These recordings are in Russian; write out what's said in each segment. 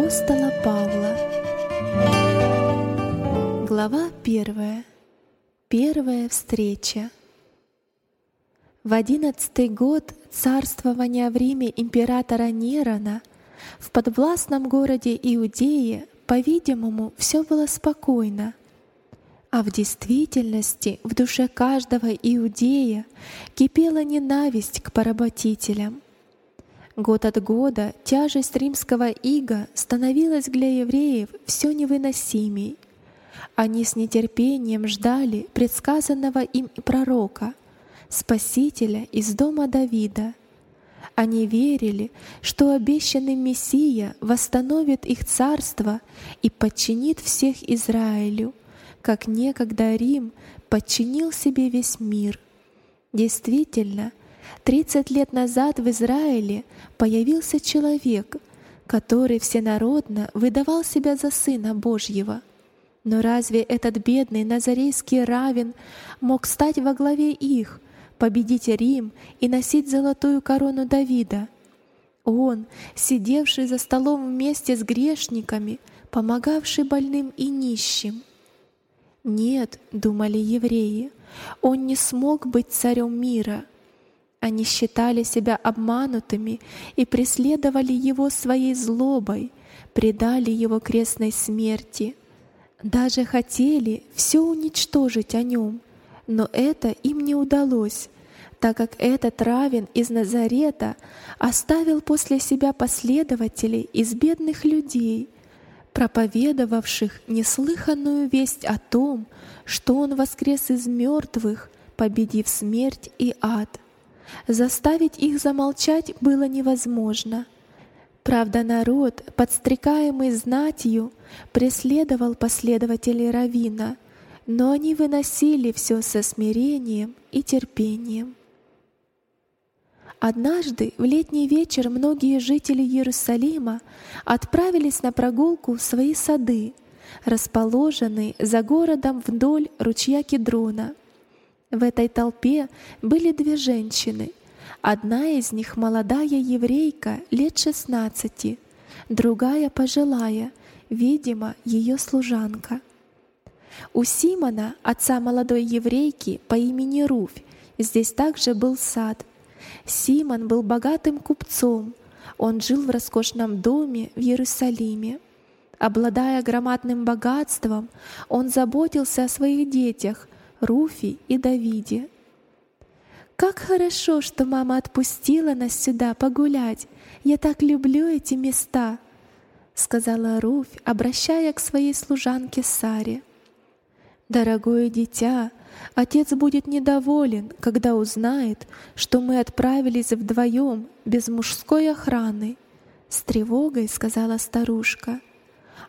апостола Павла». Глава первая. Первая встреча. В одиннадцатый год царствования в Риме императора Нерона в подвластном городе Иудее, по-видимому, все было спокойно. А в действительности в душе каждого иудея кипела ненависть к поработителям. Год от года тяжесть римского ига становилась для евреев все невыносимей. Они с нетерпением ждали предсказанного им пророка, Спасителя из дома Давида. Они верили, что обещанный Мессия восстановит их царство и подчинит всех Израилю — как некогда Рим подчинил себе весь мир. Действительно, 30 лет назад в Израиле появился человек, который всенародно выдавал себя за Сына Божьего. Но разве этот бедный назарейский равен мог стать во главе их, победить Рим и носить золотую корону Давида? Он, сидевший за столом вместе с грешниками, помогавший больным и нищим — нет, думали евреи, он не смог быть царем мира. Они считали себя обманутыми и преследовали его своей злобой, предали его крестной смерти. Даже хотели все уничтожить о нем, но это им не удалось, так как этот равен из Назарета оставил после себя последователей из бедных людей — проповедовавших неслыханную весть о том, что Он воскрес из мертвых, победив смерть и ад. Заставить их замолчать было невозможно. Правда, народ, подстрекаемый знатью, преследовал последователей Равина, но они выносили все со смирением и терпением. Однажды в летний вечер многие жители Иерусалима отправились на прогулку в свои сады, расположенные за городом вдоль ручья Кедрона. В этой толпе были две женщины. Одна из них молодая еврейка лет шестнадцати, другая пожилая, видимо, ее служанка. У Симона, отца молодой еврейки по имени Руфь, здесь также был сад, Симон был богатым купцом. Он жил в роскошном доме в Иерусалиме. Обладая громадным богатством, он заботился о своих детях, Руфи и Давиде. «Как хорошо, что мама отпустила нас сюда погулять! Я так люблю эти места!» — сказала Руфь, обращая к своей служанке Саре. «Дорогое дитя, Отец будет недоволен, когда узнает, что мы отправились вдвоем без мужской охраны. С тревогой сказала старушка.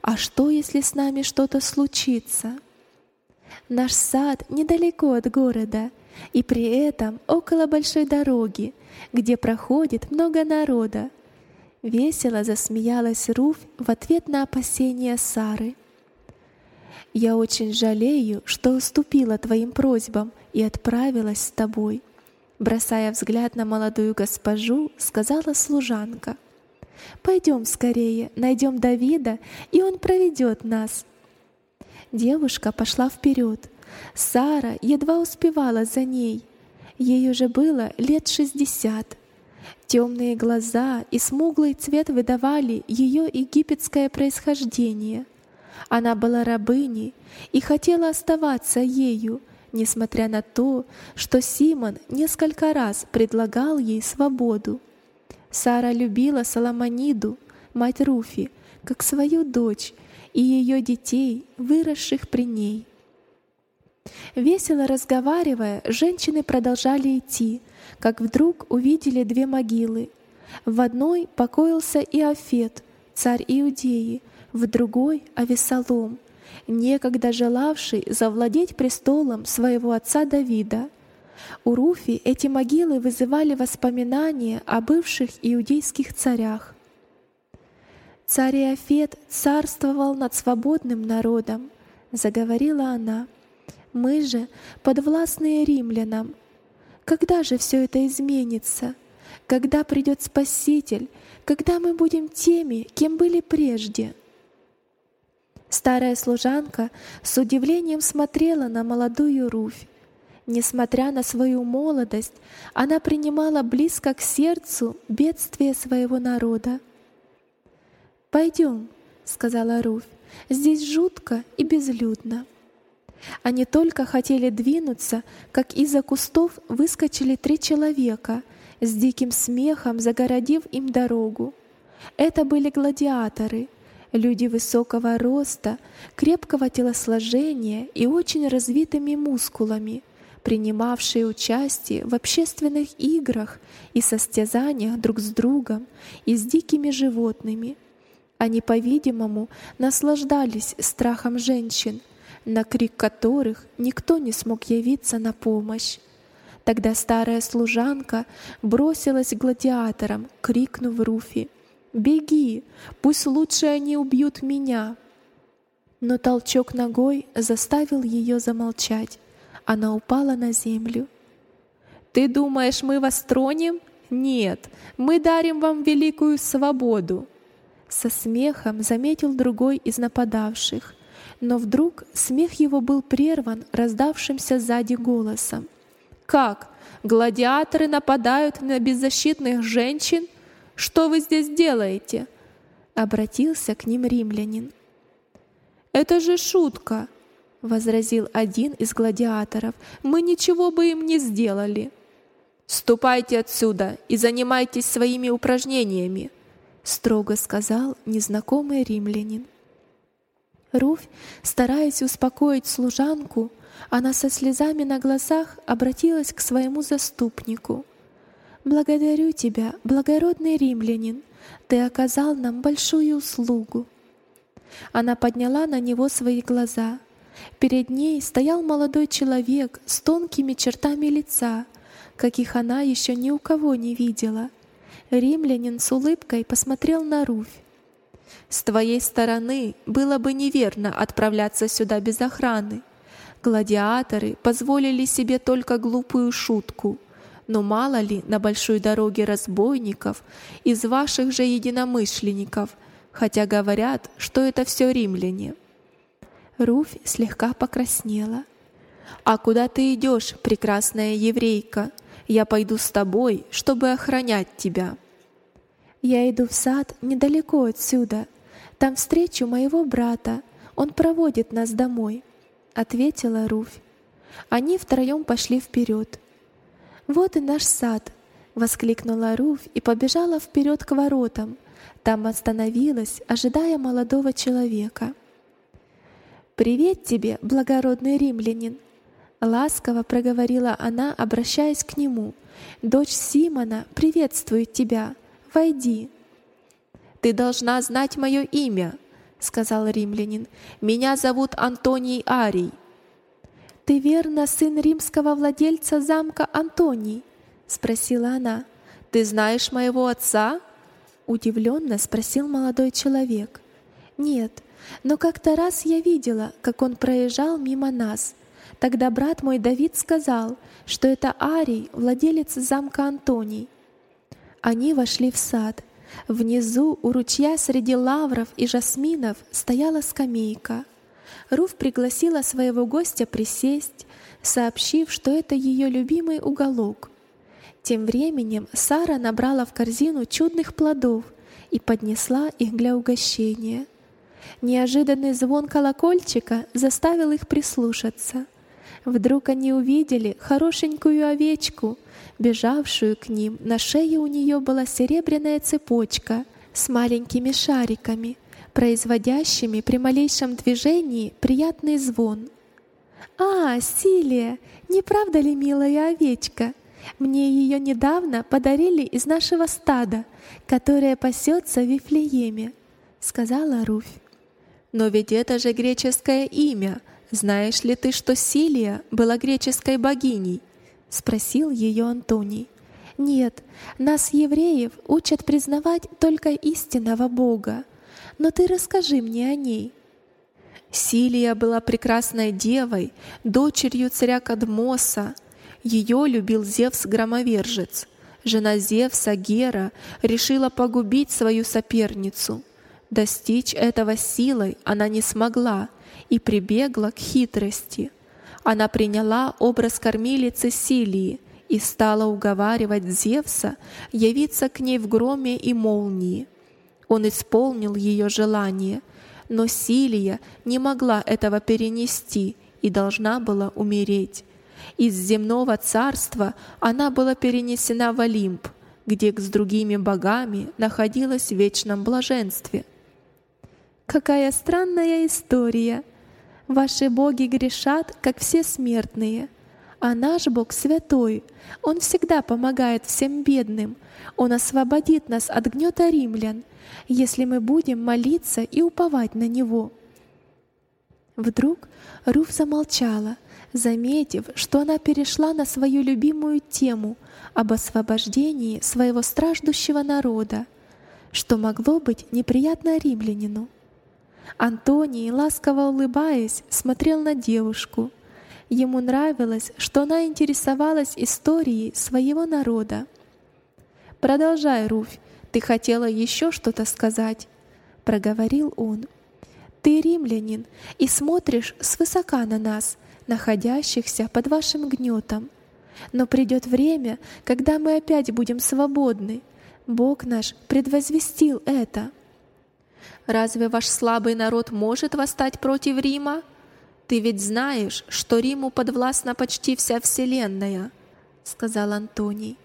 А что, если с нами что-то случится? Наш сад недалеко от города, и при этом около большой дороги, где проходит много народа. Весело засмеялась Руфь в ответ на опасения Сары. Я очень жалею, что уступила твоим просьбам и отправилась с тобой. Бросая взгляд на молодую госпожу, сказала служанка. Пойдем скорее, найдем Давида, и он проведет нас. Девушка пошла вперед. Сара едва успевала за ней. Ей уже было лет шестьдесят. Темные глаза и смуглый цвет выдавали ее египетское происхождение. Она была рабыней и хотела оставаться ею, несмотря на то, что Симон несколько раз предлагал ей свободу. Сара любила Соломониду, мать Руфи, как свою дочь и ее детей, выросших при ней. Весело разговаривая, женщины продолжали идти, как вдруг увидели две могилы. В одной покоился Иофет, царь Иудеи, в другой — Авесолом, некогда желавший завладеть престолом своего отца Давида. У Руфи эти могилы вызывали воспоминания о бывших иудейских царях. «Царь Иофет царствовал над свободным народом», — заговорила она. «Мы же подвластные римлянам. Когда же все это изменится? когда придет Спаситель, когда мы будем теми, кем были прежде. Старая служанка с удивлением смотрела на молодую Руфь. Несмотря на свою молодость, она принимала близко к сердцу бедствие своего народа. «Пойдем», — сказала Руфь, — «здесь жутко и безлюдно». Они только хотели двинуться, как из-за кустов выскочили три человека, с диким смехом загородив им дорогу. Это были гладиаторы, люди высокого роста, крепкого телосложения и очень развитыми мускулами, принимавшие участие в общественных играх и состязаниях друг с другом и с дикими животными. Они, по-видимому, наслаждались страхом женщин, на крик которых никто не смог явиться на помощь. Тогда старая служанка бросилась к гладиаторам, крикнув Руфи, «Беги! Пусть лучше они убьют меня!» Но толчок ногой заставил ее замолчать. Она упала на землю. «Ты думаешь, мы вас тронем? Нет, мы дарим вам великую свободу!» Со смехом заметил другой из нападавших. Но вдруг смех его был прерван раздавшимся сзади голосом. «Как? Гладиаторы нападают на беззащитных женщин? Что вы здесь делаете?» Обратился к ним римлянин. «Это же шутка!» — возразил один из гладиаторов. «Мы ничего бы им не сделали!» «Ступайте отсюда и занимайтесь своими упражнениями!» — строго сказал незнакомый римлянин. Руфь, стараясь успокоить служанку, она со слезами на глазах обратилась к своему заступнику. «Благодарю тебя, благородный римлянин, ты оказал нам большую услугу». Она подняла на него свои глаза. Перед ней стоял молодой человек с тонкими чертами лица, каких она еще ни у кого не видела. Римлянин с улыбкой посмотрел на Руфь. С твоей стороны было бы неверно отправляться сюда без охраны. Гладиаторы позволили себе только глупую шутку. Но мало ли на большой дороге разбойников из ваших же единомышленников, хотя говорят, что это все римляне. Руфь слегка покраснела. «А куда ты идешь, прекрасная еврейка? Я пойду с тобой, чтобы охранять тебя». «Я иду в сад недалеко отсюда», там встречу моего брата, он проводит нас домой», — ответила Руфь. Они втроем пошли вперед. «Вот и наш сад!» — воскликнула Руфь и побежала вперед к воротам. Там остановилась, ожидая молодого человека. «Привет тебе, благородный римлянин!» Ласково проговорила она, обращаясь к нему. «Дочь Симона приветствует тебя. Войди!» «Ты должна знать мое имя», — сказал римлянин. «Меня зовут Антоний Арий». «Ты верно сын римского владельца замка Антоний?» — спросила она. «Ты знаешь моего отца?» — удивленно спросил молодой человек. «Нет, но как-то раз я видела, как он проезжал мимо нас. Тогда брат мой Давид сказал, что это Арий, владелец замка Антоний». Они вошли в сад — Внизу у ручья среди лавров и жасминов стояла скамейка. Руф пригласила своего гостя присесть, сообщив, что это ее любимый уголок. Тем временем Сара набрала в корзину чудных плодов и поднесла их для угощения. Неожиданный звон колокольчика заставил их прислушаться. Вдруг они увидели хорошенькую овечку — бежавшую к ним. На шее у нее была серебряная цепочка с маленькими шариками, производящими при малейшем движении приятный звон. «А, Силия, не правда ли милая овечка? Мне ее недавно подарили из нашего стада, которое пасется в Вифлееме», — сказала Руфь. «Но ведь это же греческое имя. Знаешь ли ты, что Силия была греческой богиней?» — спросил ее Антоний. «Нет, нас, евреев, учат признавать только истинного Бога. Но ты расскажи мне о ней». Силия была прекрасной девой, дочерью царя Кадмоса. Ее любил Зевс-громовержец. жена Зевса Гера решила погубить свою соперницу. Достичь этого силой она не смогла и прибегла к хитрости. Она приняла образ кормилицы Силии и стала уговаривать Зевса явиться к ней в громе и молнии. Он исполнил ее желание, но Силия не могла этого перенести и должна была умереть. Из земного царства она была перенесена в Олимп, где с другими богами находилась в вечном блаженстве. Какая странная история! Ваши боги грешат, как все смертные, а наш Бог святой. Он всегда помогает всем бедным. Он освободит нас от гнета римлян, если мы будем молиться и уповать на Него. Вдруг Руф замолчала, заметив, что она перешла на свою любимую тему об освобождении своего страждущего народа, что могло быть неприятно римлянину. Антоний, ласково улыбаясь, смотрел на девушку. Ему нравилось, что она интересовалась историей своего народа. «Продолжай, Руфь, ты хотела еще что-то сказать?» — проговорил он. «Ты римлянин и смотришь свысока на нас, находящихся под вашим гнетом. Но придет время, когда мы опять будем свободны. Бог наш предвозвестил это». Разве ваш слабый народ может восстать против Рима? Ты ведь знаешь, что Риму подвластна почти вся Вселенная, — сказал Антоний.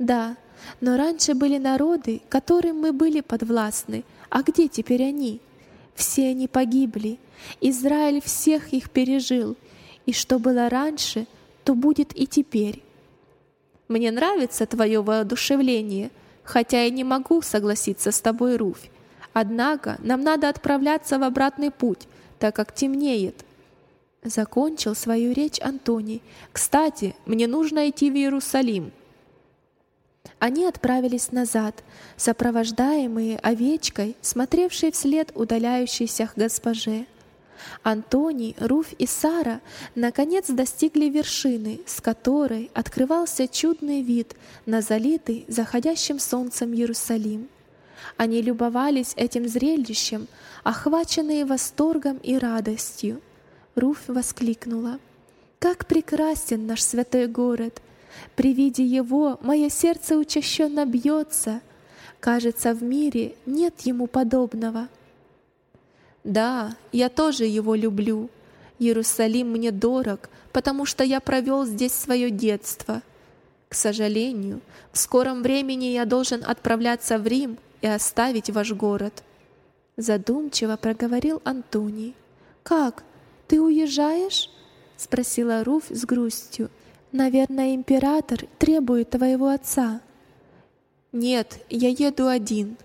Да, но раньше были народы, которым мы были подвластны. А где теперь они? Все они погибли. Израиль всех их пережил. И что было раньше, то будет и теперь. Мне нравится твое воодушевление, хотя я не могу согласиться с тобой, Руфь. Однако нам надо отправляться в обратный путь, так как темнеет. Закончил свою речь Антоний. Кстати, мне нужно идти в Иерусалим. Они отправились назад, сопровождаемые овечкой, смотревшей вслед удаляющейся госпоже. Антоний, Руф и Сара наконец достигли вершины, с которой открывался чудный вид на залитый заходящим солнцем Иерусалим. Они любовались этим зрелищем, охваченные восторгом и радостью. Руфь воскликнула. «Как прекрасен наш святой город! При виде его мое сердце учащенно бьется. Кажется, в мире нет ему подобного». «Да, я тоже его люблю. Иерусалим мне дорог, потому что я провел здесь свое детство. К сожалению, в скором времени я должен отправляться в Рим и оставить ваш город. Задумчиво проговорил Антоний. Как? Ты уезжаешь? Спросила Руфь с грустью. Наверное, император требует твоего отца. Нет, я еду один.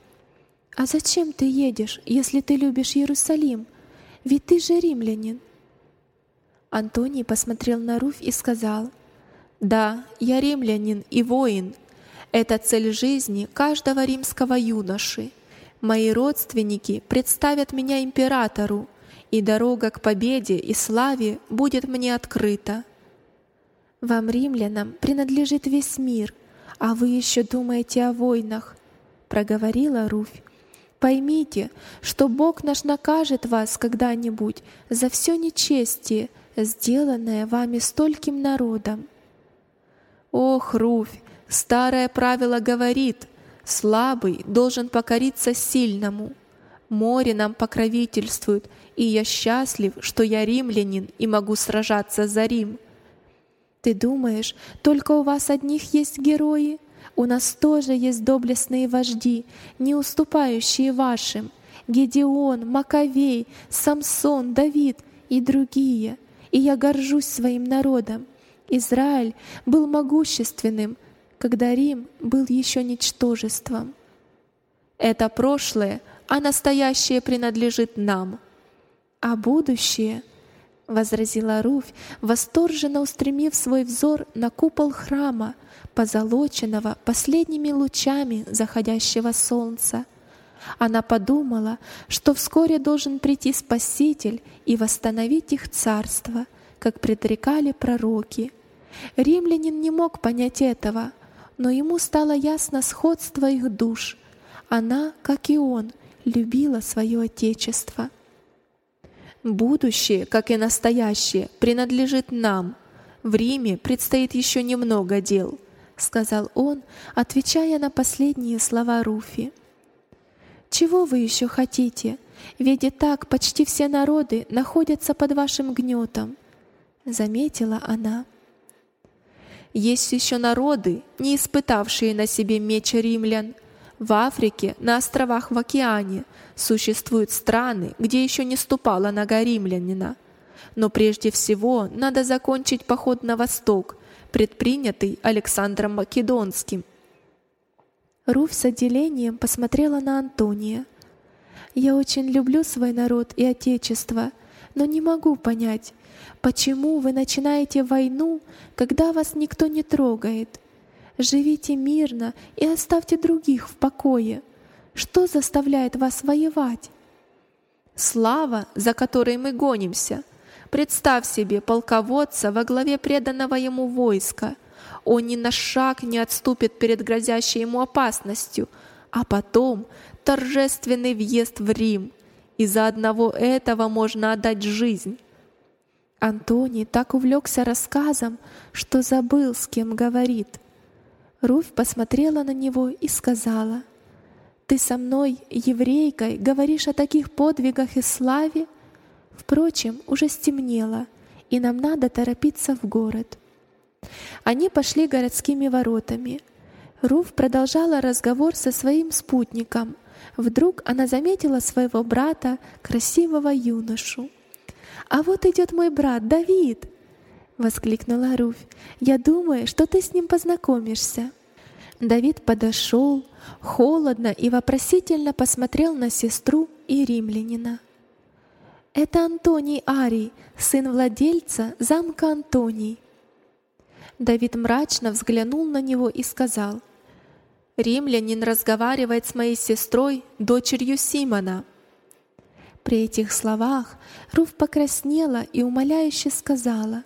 А зачем ты едешь, если ты любишь Иерусалим? Ведь ты же римлянин. Антоний посмотрел на Руфь и сказал, «Да, я римлянин и воин, это цель жизни каждого римского юноши. Мои родственники представят меня императору, и дорога к победе и славе будет мне открыта. Вам, римлянам, принадлежит весь мир, а вы еще думаете о войнах, проговорила Руфь. Поймите, что Бог наш накажет вас когда-нибудь за все нечестие, сделанное вами стольким народом. Ох, Руфь, Старое правило говорит, слабый должен покориться сильному. Море нам покровительствует, и я счастлив, что я римлянин и могу сражаться за Рим. Ты думаешь, только у вас одних есть герои? У нас тоже есть доблестные вожди, не уступающие вашим. Гедеон, Маковей, Самсон, Давид и другие. И я горжусь своим народом. Израиль был могущественным, когда Рим был еще ничтожеством. Это прошлое, а настоящее принадлежит нам. А будущее, — возразила Руфь, восторженно устремив свой взор на купол храма, позолоченного последними лучами заходящего солнца. Она подумала, что вскоре должен прийти Спаситель и восстановить их царство, как предрекали пророки. Римлянин не мог понять этого — но ему стало ясно сходство их душ. Она, как и он, любила свое Отечество. Будущее, как и настоящее, принадлежит нам. В Риме предстоит еще немного дел, сказал он, отвечая на последние слова Руфи. Чего вы еще хотите? Ведь и так почти все народы находятся под вашим гнетом, заметила она. Есть еще народы, не испытавшие на себе меч римлян. В Африке, на островах в океане, существуют страны, где еще не ступала нога римлянина. Но прежде всего надо закончить поход на восток, предпринятый Александром Македонским. Руф с отделением посмотрела на Антония. «Я очень люблю свой народ и отечество, но не могу понять, Почему вы начинаете войну, когда вас никто не трогает? Живите мирно и оставьте других в покое. Что заставляет вас воевать? Слава, за которой мы гонимся. Представь себе полководца во главе преданного ему войска. Он ни на шаг не отступит перед грозящей ему опасностью, а потом торжественный въезд в Рим. Из-за одного этого можно отдать жизнь. Антоний так увлекся рассказом, что забыл, с кем говорит. Руфь посмотрела на него и сказала, «Ты со мной, еврейкой, говоришь о таких подвигах и славе? Впрочем, уже стемнело, и нам надо торопиться в город». Они пошли городскими воротами. Руф продолжала разговор со своим спутником. Вдруг она заметила своего брата, красивого юношу. «А вот идет мой брат Давид!» — воскликнула Руфь. «Я думаю, что ты с ним познакомишься». Давид подошел, холодно и вопросительно посмотрел на сестру и римлянина. «Это Антоний Арий, сын владельца замка Антоний». Давид мрачно взглянул на него и сказал, «Римлянин разговаривает с моей сестрой, дочерью Симона». При этих словах Руф покраснела и умоляюще сказала,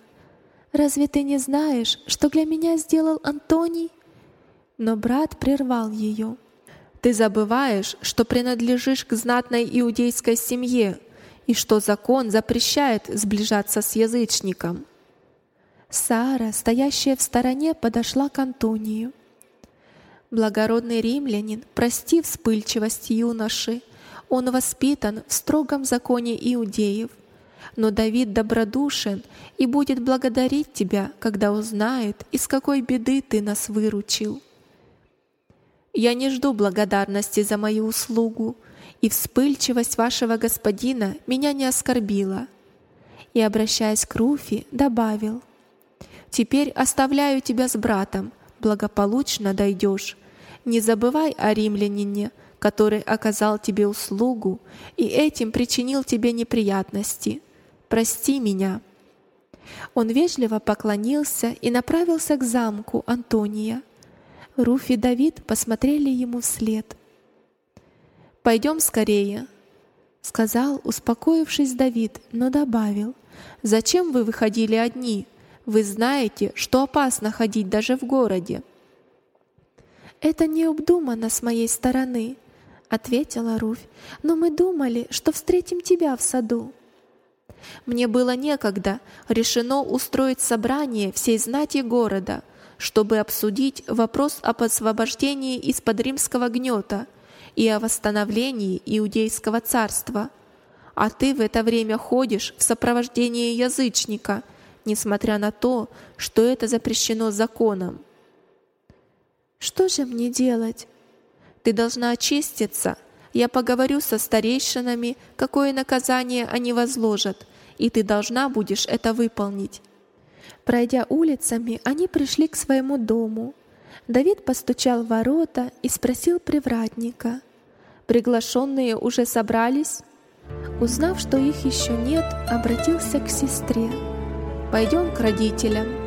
«Разве ты не знаешь, что для меня сделал Антоний?» Но брат прервал ее. «Ты забываешь, что принадлежишь к знатной иудейской семье и что закон запрещает сближаться с язычником». Сара, стоящая в стороне, подошла к Антонию. Благородный римлянин, простив вспыльчивость юноши, он воспитан в строгом законе иудеев. Но Давид добродушен и будет благодарить тебя, когда узнает, из какой беды ты нас выручил. Я не жду благодарности за мою услугу, и вспыльчивость вашего господина меня не оскорбила. И, обращаясь к Руфи, добавил, «Теперь оставляю тебя с братом, благополучно дойдешь. Не забывай о римлянине, который оказал тебе услугу и этим причинил тебе неприятности. Прости меня». Он вежливо поклонился и направился к замку Антония. Руф и Давид посмотрели ему вслед. «Пойдем скорее», — сказал, успокоившись Давид, но добавил, «Зачем вы выходили одни? Вы знаете, что опасно ходить даже в городе». «Это необдуманно с моей стороны», ответила Руфь, но мы думали, что встретим тебя в саду. Мне было некогда, решено устроить собрание всей знати города, чтобы обсудить вопрос об освобождении из-под римского гнета и о восстановлении Иудейского царства. А ты в это время ходишь в сопровождении язычника, несмотря на то, что это запрещено законом. Что же мне делать? Ты должна очиститься. Я поговорю со старейшинами, какое наказание они возложат, и ты должна будешь это выполнить». Пройдя улицами, они пришли к своему дому. Давид постучал в ворота и спросил привратника. «Приглашенные уже собрались?» Узнав, что их еще нет, обратился к сестре. «Пойдем к родителям».